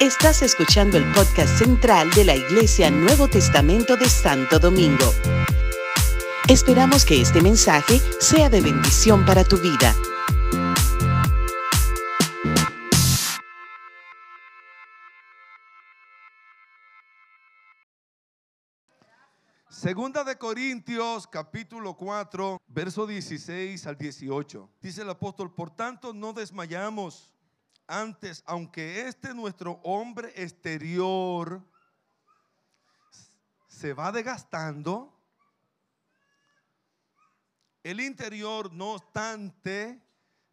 Estás escuchando el podcast central de la Iglesia Nuevo Testamento de Santo Domingo. Esperamos que este mensaje sea de bendición para tu vida. Segunda de Corintios, capítulo 4, verso 16 al 18. Dice el apóstol, por tanto no desmayamos antes, aunque este nuestro hombre exterior se va desgastando, el interior, no obstante,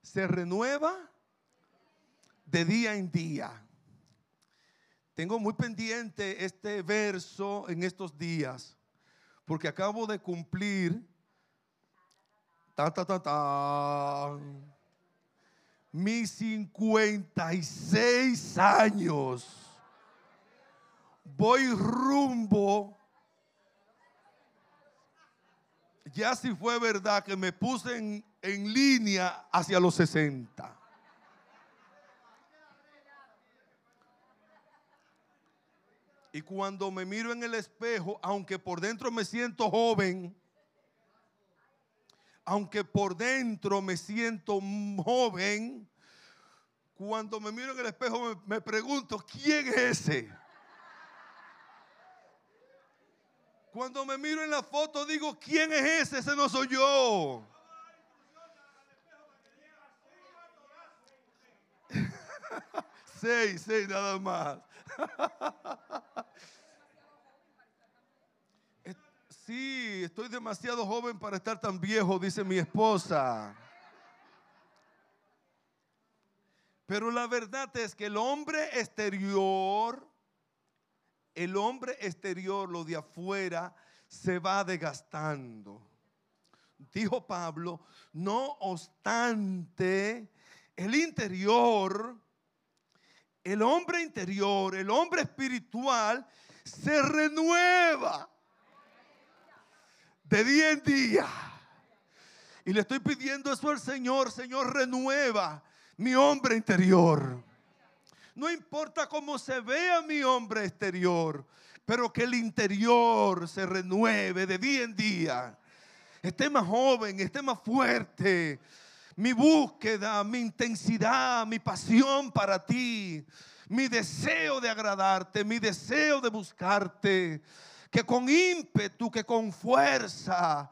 se renueva de día en día. Tengo muy pendiente este verso en estos días, porque acabo de cumplir ta, ta, ta, ta, mis 56 años. Voy rumbo. Ya si fue verdad que me puse en, en línea hacia los 60. Y cuando me miro en el espejo, aunque por dentro me siento joven, aunque por dentro me siento joven, cuando me miro en el espejo me, pregunto, ¿quién es ese? Cuando me miro en la foto digo, ¿quién es ese? Ese no soy yo. seis, seis nada más. Sí, estoy demasiado joven para estar tan viejo, dice mi esposa. Pero la verdad es que el hombre exterior, el hombre exterior, lo de afuera, se va desgastando. Dijo Pablo, no obstante, el interior, el hombre interior, el hombre espiritual, se renueva de día en día. Y le estoy pidiendo eso al Señor, Señor, renueva mi hombre interior. No importa cómo se vea mi hombre exterior, pero que el interior se renueve de día en día. Esté más joven, esté más fuerte. Mi búsqueda, mi intensidad, mi pasión para ti, mi deseo de agradarte, mi deseo de buscarte que con ímpetu, que con fuerza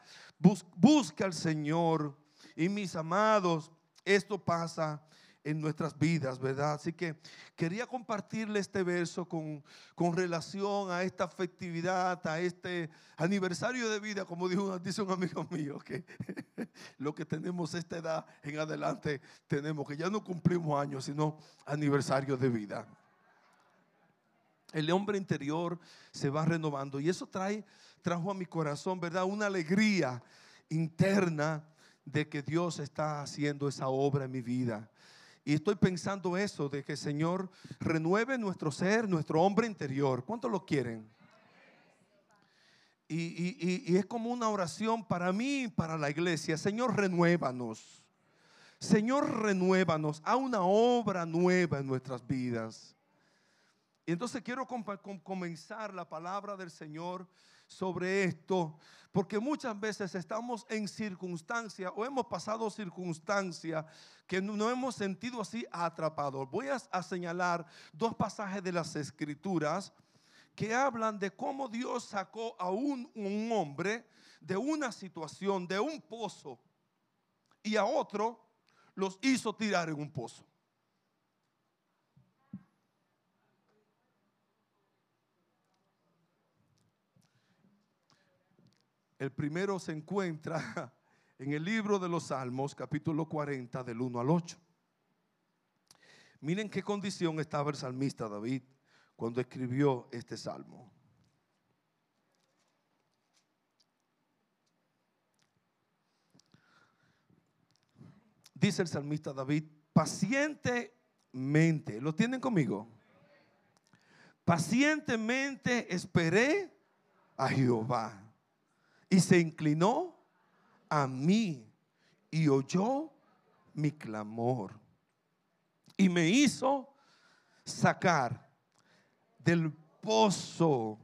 busque al Señor. Y mis amados, esto pasa en nuestras vidas, ¿verdad? Así que quería compartirle este verso con, con, relación a esta festividad, a este aniversario de vida, como dijo, dice un amigo mío, que lo que tenemos esta edad en adelante tenemos, que ya no cumplimos años, sino aniversario de vida el hombre interior se va renovando. Y eso trae, trajo a mi corazón, ¿verdad? Una alegría interna de que Dios está haciendo esa obra en mi vida. Y estoy pensando eso, de que el Señor renueve nuestro ser, nuestro hombre interior. ¿Cuántos lo quieren? Y, y es como una oración para mí y para la iglesia. Señor, renuévanos. Señor, renuévanos. A una obra nueva en nuestras vidas. Y entonces quiero comenzar la palabra del Señor sobre esto, porque muchas veces estamos en circunstancias o hemos pasado circunstancias que no hemos sentido así atrapados. Voy a, señalar dos pasajes de las escrituras que hablan de cómo Dios sacó a un, un hombre de una situación, de un pozo, y a otro los hizo tirar en un pozo. El primero se encuentra en el libro de los Salmos, capítulo 40, del 1 al 8. Miren qué condición estaba el salmista David cuando escribió este salmo. Dice el salmista David, pacientemente, ¿lo tienen conmigo? Pacientemente esperé a Jehová y se inclinó a mí y oyó mi clamor y me hizo sacar del pozo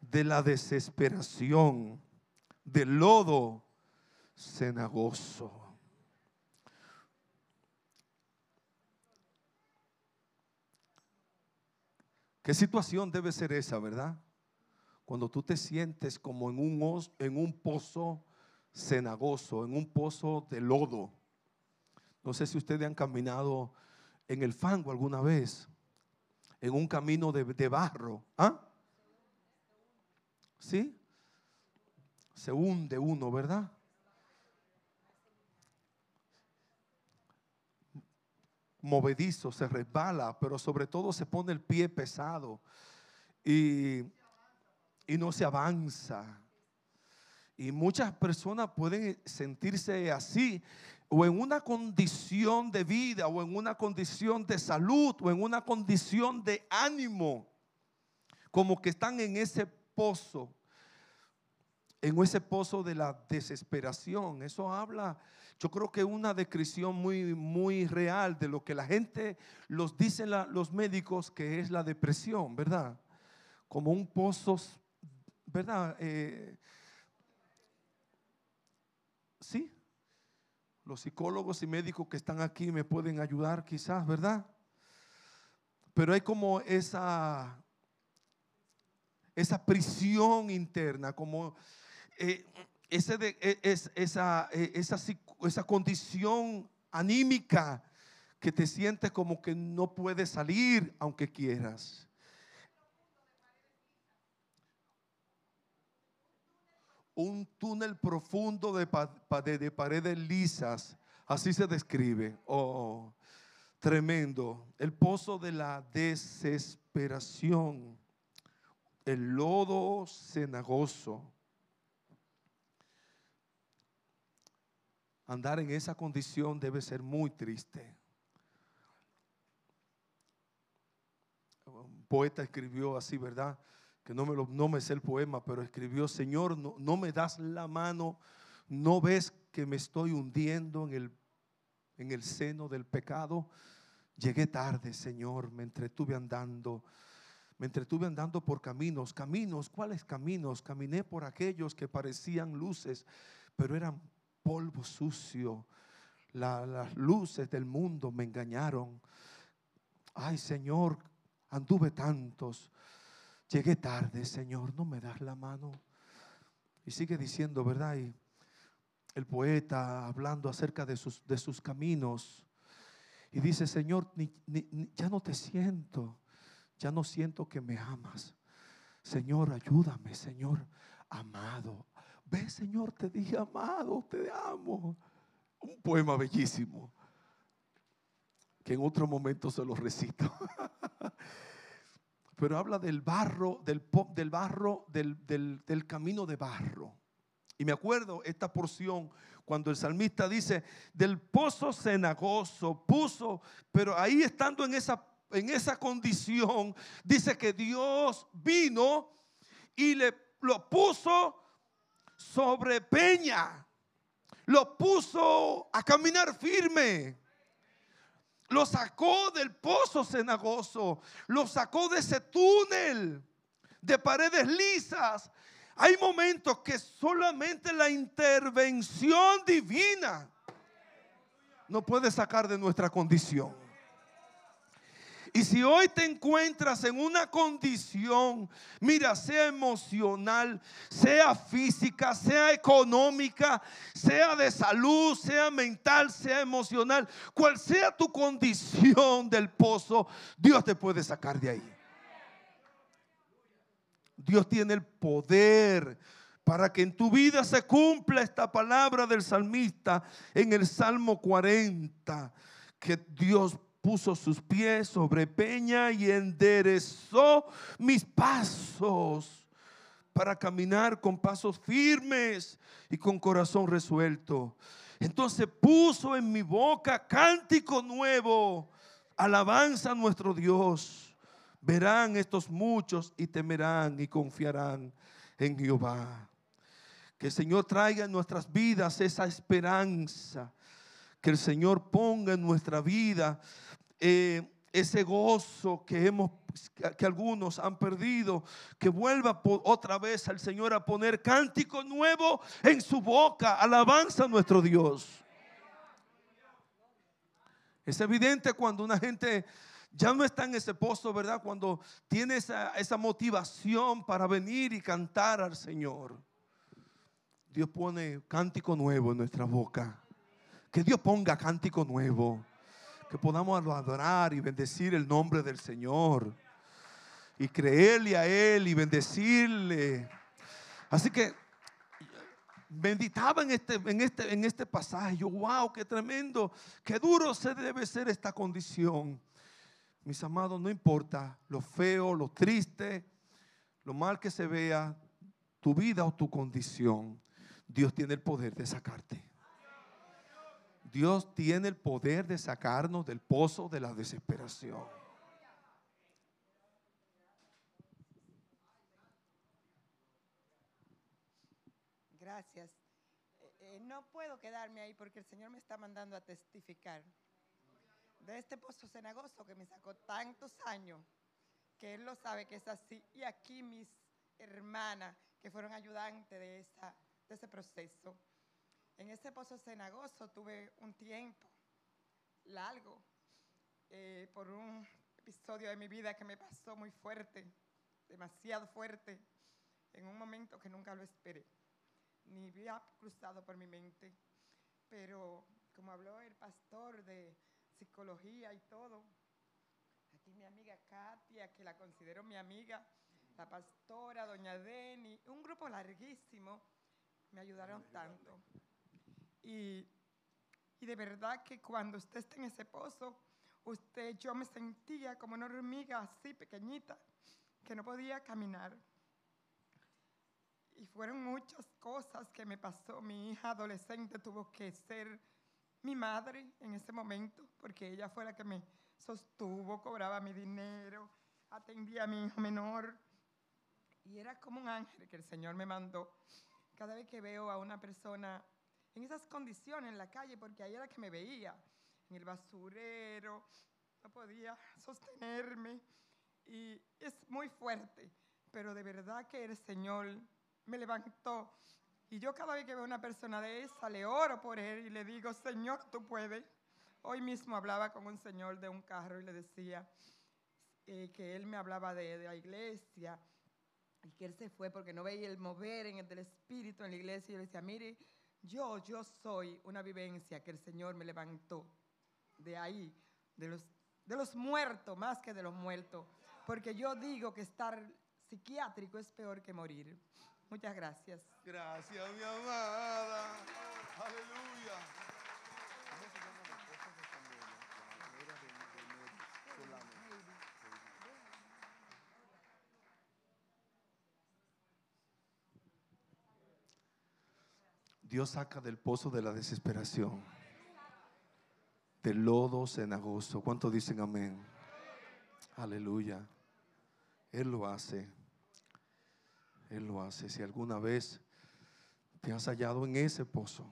de la desesperación, del lodo cenagoso. ¿Qué situación debe ser esa, verdad? Cuando tú te sientes como en un, en un pozo cenagoso, en un pozo de lodo. No sé si ustedes han caminado en el fango alguna vez, en un camino de, de barro. ¿Ah? ¿Sí? Se hunde uno, ¿verdad? Movedizo, se resbala, pero sobre todo se pone el pie pesado y, y no se avanza. Y muchas personas pueden sentirse así, o en una condición de vida, o en una condición de salud, o en una condición de ánimo, como que están en ese pozo, en ese pozo de la desesperación. Eso habla, yo creo que una descripción muy, muy real de lo que la gente los dicen los médicos que es la depresión, ¿verdad? Como un pozo, ¿verdad? Eh, sí, los psicólogos y médicos que están aquí me pueden ayudar quizás, ¿verdad? Pero hay como esa esa prisión interna, como eh, ese de, e, es, esa, e, esa, esa condición anímica que te sientes como que no puedes salir aunque quieras. Un túnel profundo de, de, paredes lisas, así se describe. Oh, tremendo. El pozo de la desesperación el lodo cenagoso. Andar en esa condición debe ser muy triste. Un poeta escribió así, ¿verdad? Que no me, lo, no me sé el poema, pero escribió, Señor, no, no me das la mano, no ves que me estoy hundiendo en el, en el seno del pecado. Llegué tarde, Señor, me entretuve andando me entretuve andando por caminos, caminos, ¿cuáles caminos? Caminé por aquellos que parecían luces, pero eran polvo sucio. las luces del mundo me engañaron. Ay, Señor, anduve tantos. Llegué tarde, Señor, no me das la mano. Y sigue diciendo, ¿verdad? Y el poeta hablando acerca de sus, de sus caminos. Y dice, Señor, ya no te siento ya no siento que me amas. Señor, ayúdame, Señor, amado. Ve, Señor, te dije amado, te amo. Un poema bellísimo que en otro momento se lo recito. Pero habla del barro, del, del barro, del, del, del camino de barro. Y me acuerdo esta porción cuando el salmista dice, del pozo cenagoso puso, pero ahí estando en esa en esa condición, dice que Dios vino y le lo puso sobre peña, lo puso a caminar firme. Lo sacó del pozo cenagoso, lo sacó de ese túnel de paredes lisas. Hay momentos que solamente la intervención divina no puede sacar de nuestra condición. Y si hoy te encuentras en una condición, mira, sea emocional, sea física, sea económica, sea de salud, sea mental, sea emocional, cual sea tu condición del pozo, Dios te puede sacar de ahí. Dios tiene el poder para que en tu vida se cumpla esta palabra del salmista en el Salmo 40, que Dios puso sus pies sobre peña y enderezó mis pasos para caminar con pasos firmes y con corazón resuelto. Entonces puso en mi boca cántico nuevo, alabanza a nuestro Dios. Verán estos muchos y temerán y confiarán en Jehová. Que el Señor traiga en nuestras vidas esa esperanza. Que el Señor ponga en nuestra vida eh, ese gozo que hemos que algunos han perdido, que vuelva otra vez al Señor a poner cántico nuevo en su boca, alabanza a nuestro Dios. Es evidente cuando una gente ya no está en ese pozo, ¿verdad? Cuando tiene esa, esa motivación para venir y cantar al Señor. Dios pone cántico nuevo en nuestra boca. Que Dios ponga cántico nuevo que podamos adorar y bendecir el nombre del Señor y creerle a Él y bendecirle. Así que meditaba en este, en este, en este pasaje. Yo, wow, qué tremendo, qué duro se debe ser esta condición. Mis amados, no importa lo feo, lo triste, lo mal que se vea, tu vida o tu condición, Dios tiene el poder de sacarte. Dios tiene el poder de sacarnos del pozo de la desesperación. Gracias. Eh, eh, no puedo quedarme ahí porque el Señor me está mandando a testificar de este pozo cenagoso que me sacó tantos años, que Él lo sabe que es así. Y aquí mis hermanas que fueron ayudantes de, de ese proceso. En ese pozo cenagoso tuve un tiempo largo eh, por un episodio de mi vida que me pasó muy fuerte, demasiado fuerte, en un momento que nunca lo esperé, ni había cruzado por mi mente. Pero como habló el pastor de psicología y todo, aquí mi amiga Katia, que la considero mi amiga, la pastora, doña Deni, un grupo larguísimo, me ayudaron tanto. Y, de verdad que cuando usted está en ese pozo, usted, yo me sentía como una hormiga así pequeñita, que no podía caminar. Y fueron muchas cosas que me pasó. Mi hija adolescente tuvo que ser mi madre en ese momento, porque ella fue la que me sostuvo, cobraba mi dinero, atendía a mi hijo menor. Y era como un ángel que el Señor me mandó. Cada vez que veo a una persona en esas condiciones en la calle, porque ahí era que me veía, en el basurero, no podía sostenerme. Y es muy fuerte, pero de verdad que el Señor me levantó. Y yo cada vez que veo una persona de esa, le oro por él y le digo, Señor, tú puedes. Hoy mismo hablaba con un señor de un carro y le decía eh, que él me hablaba de, de, la iglesia y que él se fue porque no veía el mover en el del espíritu en la iglesia. Y yo le decía, mire, yo, yo soy una vivencia que el Señor me levantó de ahí, de los, de los muertos más que de los muertos. Porque yo digo que estar psiquiátrico es peor que morir. Muchas gracias. Gracias, mi amada. Aleluya. Dios saca del pozo de la desesperación, del lodo cenagoso. ¿Cuántos dicen amén? Aleluya. Él lo hace. Él lo hace. Si alguna vez te has hallado en ese pozo,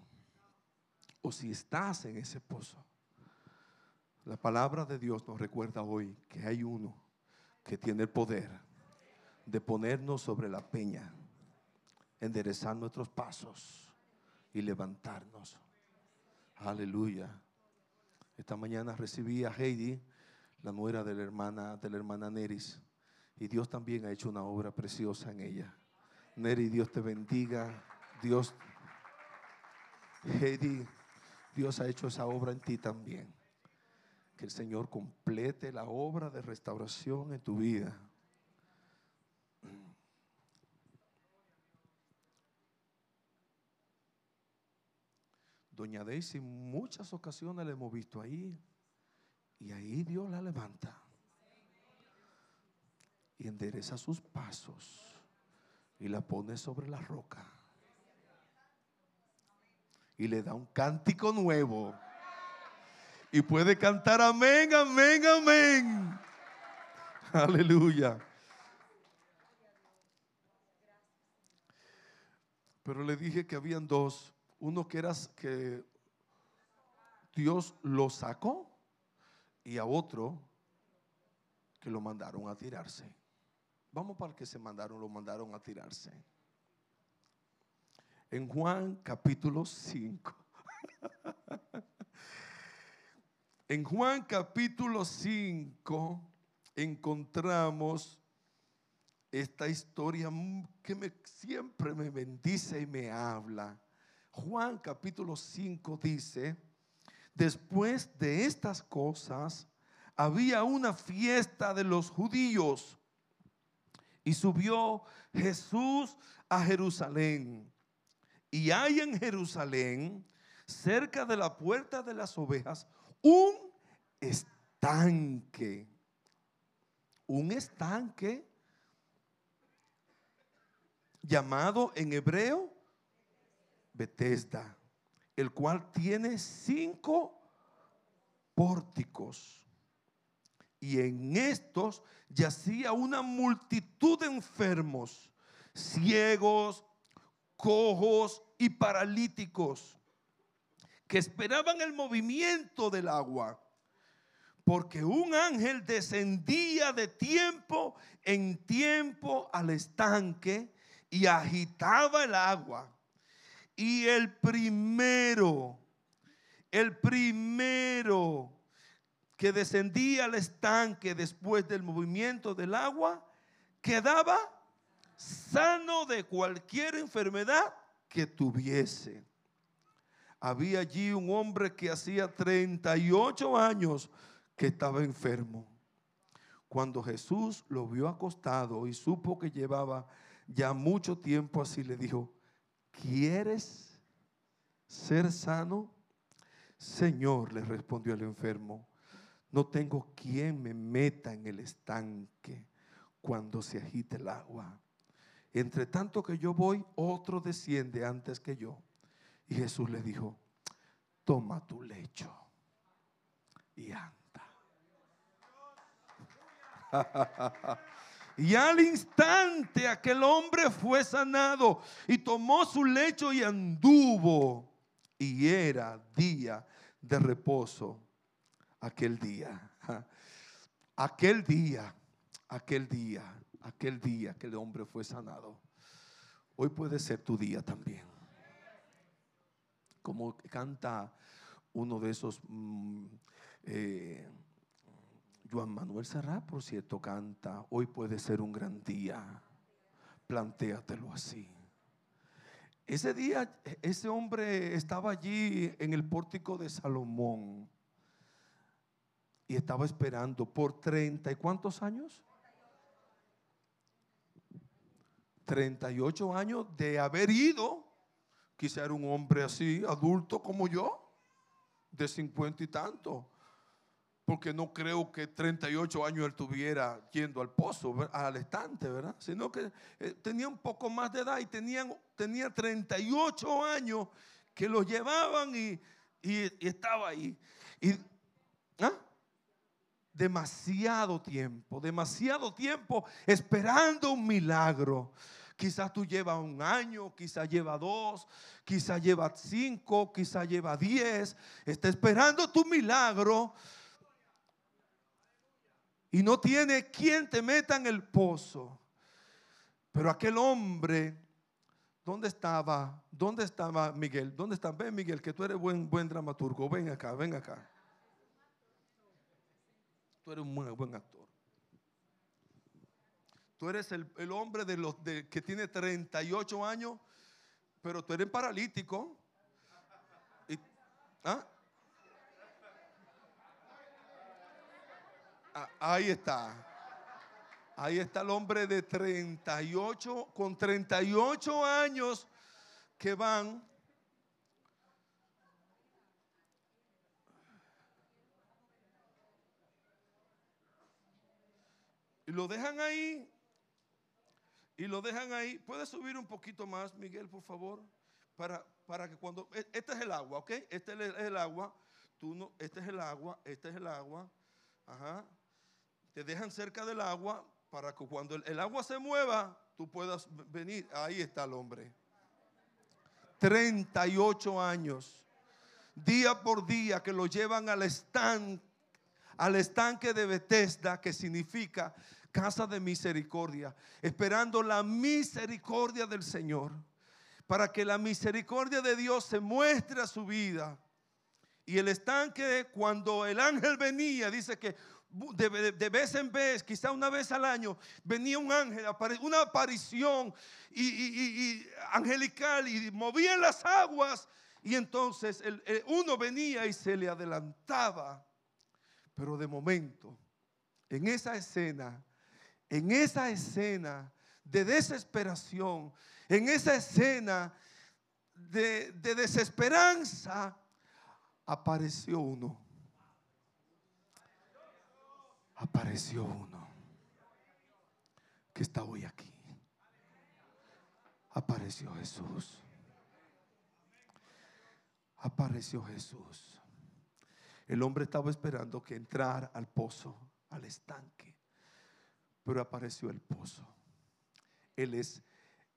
o si estás en ese pozo, la palabra de Dios nos recuerda hoy que hay uno que tiene el poder de ponernos sobre la peña, enderezar nuestros pasos y levantarnos. Aleluya. Esta mañana recibí a Heidi, la nuera de la hermana, de la hermana Neris, y Dios también ha hecho una obra preciosa en ella. Neri, Dios te bendiga. Dios, Heidi, Dios ha hecho esa obra en ti también. Que el Señor complete la obra de restauración en tu vida. Doña Daisy, muchas ocasiones la hemos visto ahí. Y ahí Dios la levanta. Y endereza sus pasos. Y la pone sobre la roca. Y le da un cántico nuevo. Y puede cantar amén, amén, amén. Aleluya. Pero le dije que habían dos uno que era que Dios lo sacó y a otro que lo mandaron a tirarse. Vamos para el que se mandaron, lo mandaron a tirarse. En Juan capítulo 5. en Juan capítulo 5 encontramos esta historia que me, siempre me bendice y me habla. Juan capítulo 5 dice, después de estas cosas, había una fiesta de los judíos y subió Jesús a Jerusalén. Y hay en Jerusalén, cerca de la puerta de las ovejas, un estanque. Un estanque llamado en hebreo Bethesda, el cual tiene cinco pórticos. Y en estos yacía una multitud de enfermos, ciegos, cojos y paralíticos, que esperaban el movimiento del agua. Porque un ángel descendía de tiempo en tiempo al estanque y agitaba el agua. Y el primero, el primero que descendía al estanque después del movimiento del agua, quedaba sano de cualquier enfermedad que tuviese. Había allí un hombre que hacía 38 años que estaba enfermo. Cuando Jesús lo vio acostado y supo que llevaba ya mucho tiempo así, le dijo, ¿quieres ser sano? Señor, le respondió el enfermo, no tengo quien me meta en el estanque cuando se agite el agua. Entre tanto que yo voy, otro desciende antes que yo. Y Jesús le dijo, toma tu lecho y anda. Y al instante aquel hombre fue sanado y tomó su lecho y anduvo. Y era día de reposo aquel día. Aquel día, aquel día, aquel día que el hombre fue sanado. Hoy puede ser tu día también. Como canta uno de esos... Mm, eh, Juan Manuel Serrat, por cierto, canta, hoy puede ser un gran día. Plantéatelo así. Ese día, ese hombre estaba allí en el pórtico de Salomón y estaba esperando por treinta y cuántos años? 38 años de haber ido. Quizá era un hombre así, adulto como yo, de cincuenta y tanto porque no creo que 38 años él tuviera yendo al pozo, al estante, ¿verdad? Sino que eh, tenía un poco más de edad y tenían, tenía 38 años que lo llevaban y, estaba ahí. Y, ¿ah? Demasiado tiempo, demasiado tiempo esperando un milagro. Quizás tú llevas un año, quizás lleva dos, quizás lleva cinco, quizás lleva diez. Está esperando tu milagro y no tiene quien te meta en el pozo. Pero aquel hombre, ¿dónde estaba? ¿Dónde estaba Miguel? ¿Dónde está? Ven Miguel, que tú eres buen, buen dramaturgo. Ven acá, ven acá. Tú eres un buen, buen actor. Tú eres el, hombre de los de, que tiene 38 años, pero tú eres paralítico. ¿ah? Ah, ahí está. Ahí está el hombre de 38, con 38 años que van. Y lo dejan ahí. Y lo dejan ahí. ¿Puedes subir un poquito más, Miguel, por favor? Para, para que cuando... E, este es el agua, ¿ok? Este es el agua. Tú no, este es el agua, este es el agua. Ajá te dejan cerca del agua para que cuando el, agua se mueva, tú puedas venir. Ahí está el hombre. 38 años, día por día que lo llevan al estanque, al estanque de Bethesda, que significa casa de misericordia, esperando la misericordia del Señor, para que la misericordia de Dios se muestre a su vida. Y el estanque, cuando el ángel venía, dice que de, vez en vez, quizá una vez al año, venía un ángel, una aparición y, angelical y movía las aguas. Y entonces uno venía y se le adelantaba. Pero de momento, en esa escena, en esa escena de desesperación, en esa escena de, de desesperanza, apareció uno apareció uno que está hoy aquí. Apareció Jesús. Apareció Jesús. El hombre estaba esperando que entrara al pozo, al estanque, pero apareció el pozo. Él es,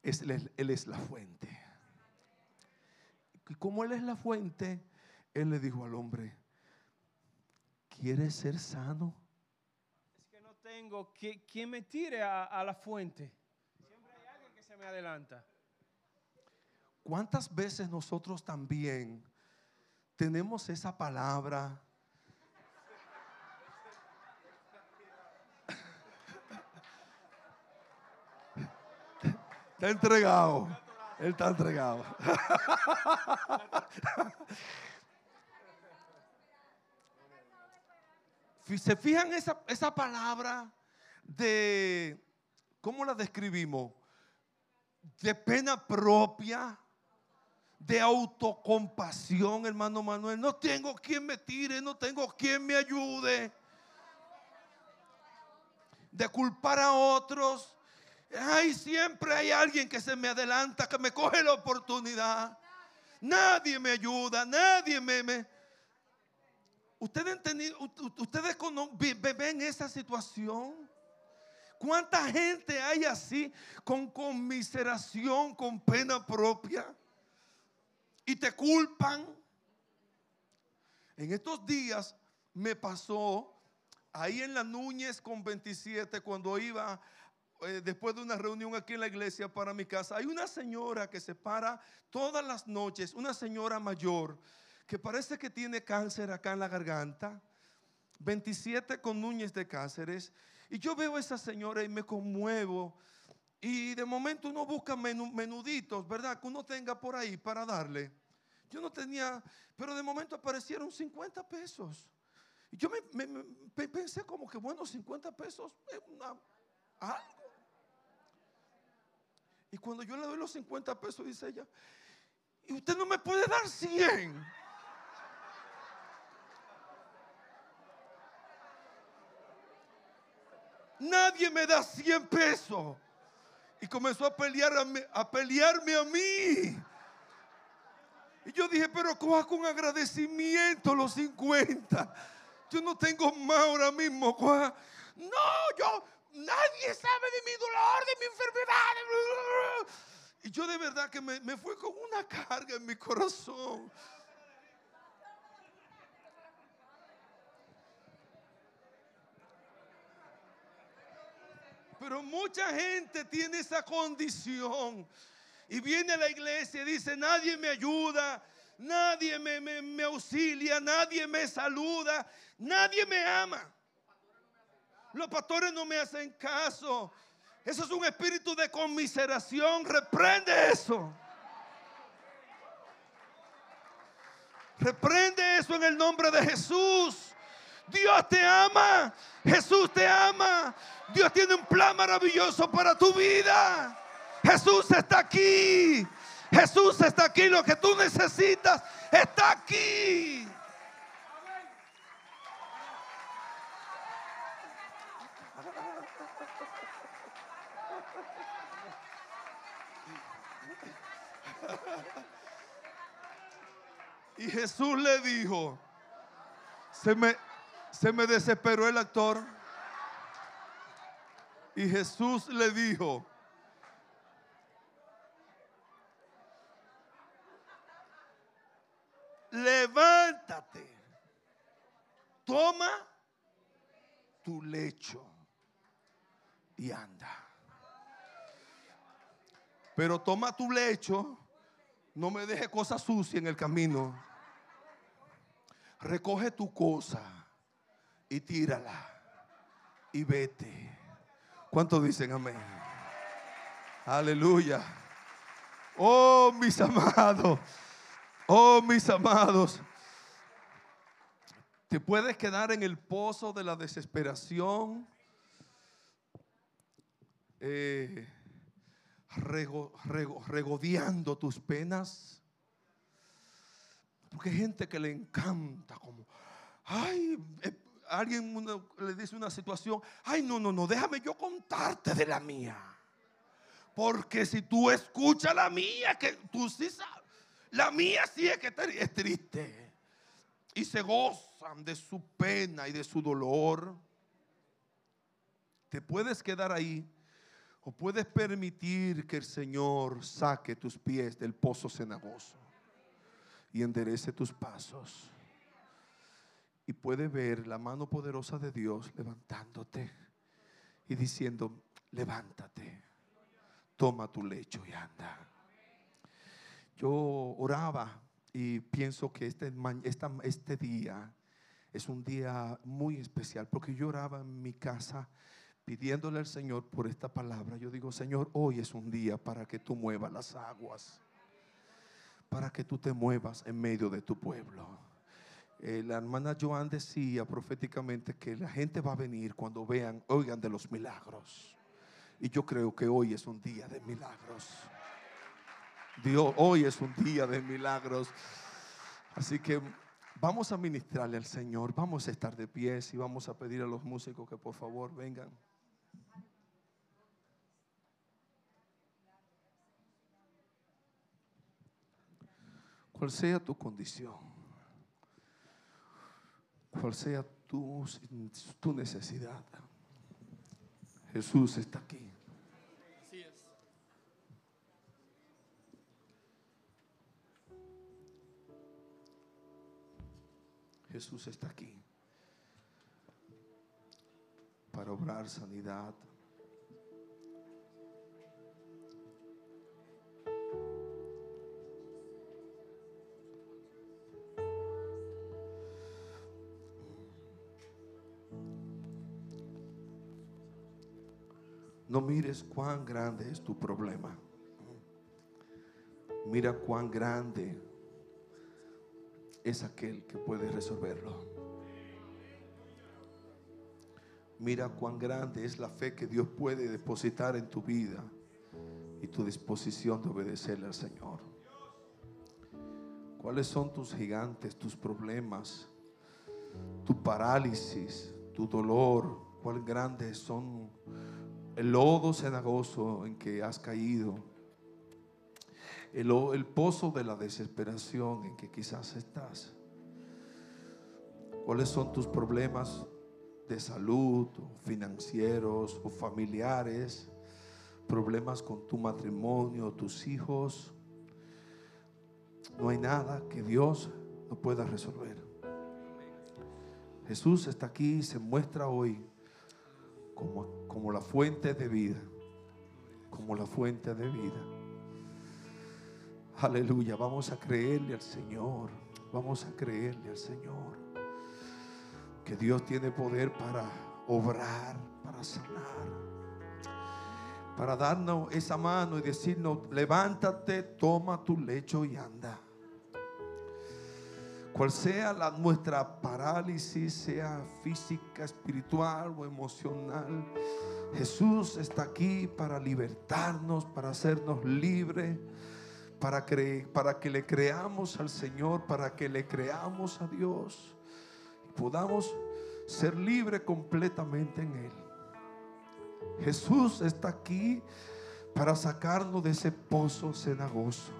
él es la fuente. Y como Él es la fuente, Él le dijo al hombre, ¿quieres ser sano? Tengo que, quien me tire a, la fuente. Siempre hay alguien que se me adelanta. ¿Cuántas veces nosotros también tenemos esa palabra? Está entregado. Él está entregado. ¿Se fijan esa, esa palabra de, ¿cómo la describimos? De pena propia, de autocompasión, hermano Manuel. No tengo quien me tire, no tengo quien me ayude. De culpar a otros. Ay, siempre hay alguien que se me adelanta, que me coge la oportunidad. Nadie me ayuda, nadie me, me ¿Ustedes, ustedes ven esa situación? ¿Cuánta gente hay así con conmiseración, con pena propia? Y te culpan. En estos días me pasó ahí en la Núñez con 27 cuando iba eh, después de una reunión aquí en la iglesia para mi casa. Hay una señora que se para todas las noches, una señora mayor que parece que tiene cáncer acá en la garganta, 27 con Núñez de Cáceres, y yo veo a esa señora y me conmuevo. Y de momento uno busca menuditos, ¿verdad? Que uno tenga por ahí para darle. Yo no tenía, pero de momento aparecieron 50 pesos. Y yo me, pensé como que, bueno, 50 pesos es algo. Y cuando yo le doy los 50 pesos, dice ella, y usted no me puede dar 100. Nadie me da 100 pesos. Y comenzó a, pelear a, pelearme a mí. Y yo dije, pero coja con agradecimiento los 50. Yo no tengo más ahora mismo. No, yo, nadie sabe de mi dolor, de mi enfermedad. Y yo de verdad que me, me fue con una carga en mi corazón. Pero mucha gente tiene esa condición. Y viene a la iglesia y dice, nadie me ayuda, nadie me, me, auxilia, nadie me saluda, nadie me ama. Los pastores no me hacen caso. Eso es un espíritu de conmiseración. Reprende eso. Reprende eso en el nombre de Jesús. Dios te ama. Jesús te ama. Dios tiene un plan maravilloso para tu vida. Jesús está aquí. Jesús está aquí. Lo que tú necesitas está aquí. Y Jesús le dijo, se me, se me desesperó el actor. Y Jesús le dijo, levántate, toma lecho y anda. Pero toma tu lecho, no me deje cosas sucias en el camino. Recoge tu cosa y tírala y vete. ¿Cuántos dicen amén? Aleluya. Oh, mis amados. Oh, mis amados. Te puedes quedar en el pozo de la desesperación. eh, rego- rego- regodeando tus penas. Porque hay gente que le encanta como, ay, eh, alguien le dice una situación, ay, no, no, no, déjame yo contarte de la mía. Porque si tú escuchas la mía, que tú sí sabes, la mía sí es que es triste. Y se gozan de su pena y de su dolor. Te puedes quedar ahí o puedes permitir que el Señor saque tus pies del pozo cenagoso y enderece tus pasos. Y puede ver la mano poderosa de Dios levantándote y diciendo, levántate, toma tu lecho y anda. Yo oraba y pienso que este, esta- este día es un día muy especial porque yo oraba en mi casa pidiéndole al Señor por esta palabra. Yo digo, Señor, hoy es un día para que tú muevas las aguas, para que tú te muevas en medio de tu pueblo. Eh, la hermana Joan decía proféticamente que la gente va a venir cuando vean, oigan de los milagros. Y yo creo que hoy es un día de milagros. Dios, hoy es un día de milagros. Así que vamos a ministrarle al Señor, vamos a estar de pies y vamos a pedir a los músicos que por favor vengan. Cual sea tu condición, sea tu, tu necesidad, Jesús está aquí. Jesús está aquí para obrar sanidad. No mires cuán grande es tu problema. Mira cuán grande es aquel que puede resolverlo. Mira cuán grande es la fe que Dios puede depositar en tu vida y tu disposición de obedecerle al Señor. ¿Cuáles son tus gigantes, tus problemas, tu parálisis, tu dolor? ¿Cuál grandes son el lodo cenagoso en que has caído? El, pozo de la desesperación en que quizás estás. ¿Cuáles son tus problemas de salud, financieros o familiares? Problemas con tu matrimonio, tus hijos. No hay nada que Dios no pueda resolver. Jesús está aquí y se muestra hoy como, como la fuente de vida. Como la fuente de vida. Aleluya, vamos a creerle al Señor. Vamos a creerle al Señor. Que Dios tiene poder para obrar, para sanar. Para darnos esa mano y decirnos, levántate, toma tu lecho y anda. Cual sea la, nuestra parálisis, sea física, espiritual o emocional, Jesús está aquí para libertarnos, para hacernos libres para, para que le creamos al Señor, para que le creamos a Dios y podamos ser libres completamente en Él. Jesús está aquí para sacarnos de ese pozo cenagoso,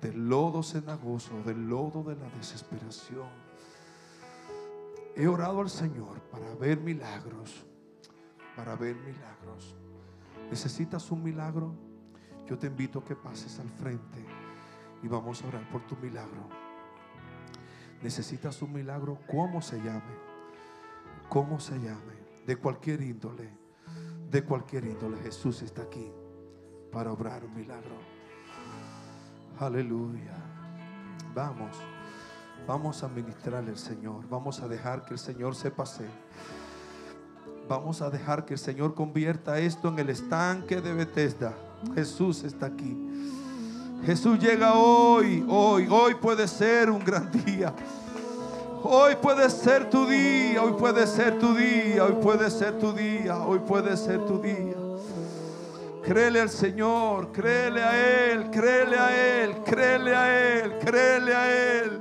del lodo cenagoso, del lodo de la desesperación. He orado al Señor para ver milagros, para ver milagros. ¿Necesitas un milagro? Yo te invito a que pases al frente y vamos a orar por tu milagro. ¿Necesitas un milagro? ¿Cómo se llame? ¿Cómo se llame? de cualquier índole, de cualquier índole, Jesús está aquí para obrar un milagro. Aleluya. Vamos, vamos a ministrarle al Señor. Vamos a dejar que el Señor se pase. Vamos a dejar que el Señor convierta esto en el estanque de Bethesda. Jesús está aquí. Jesús llega hoy, hoy, hoy puede ser un gran día. Hoy puede ser tu día, hoy puede ser tu día, hoy puede ser tu día, hoy puede ser tu día. Créele al Señor, créele a Él, créele a Él, créele a Él, créele a Él.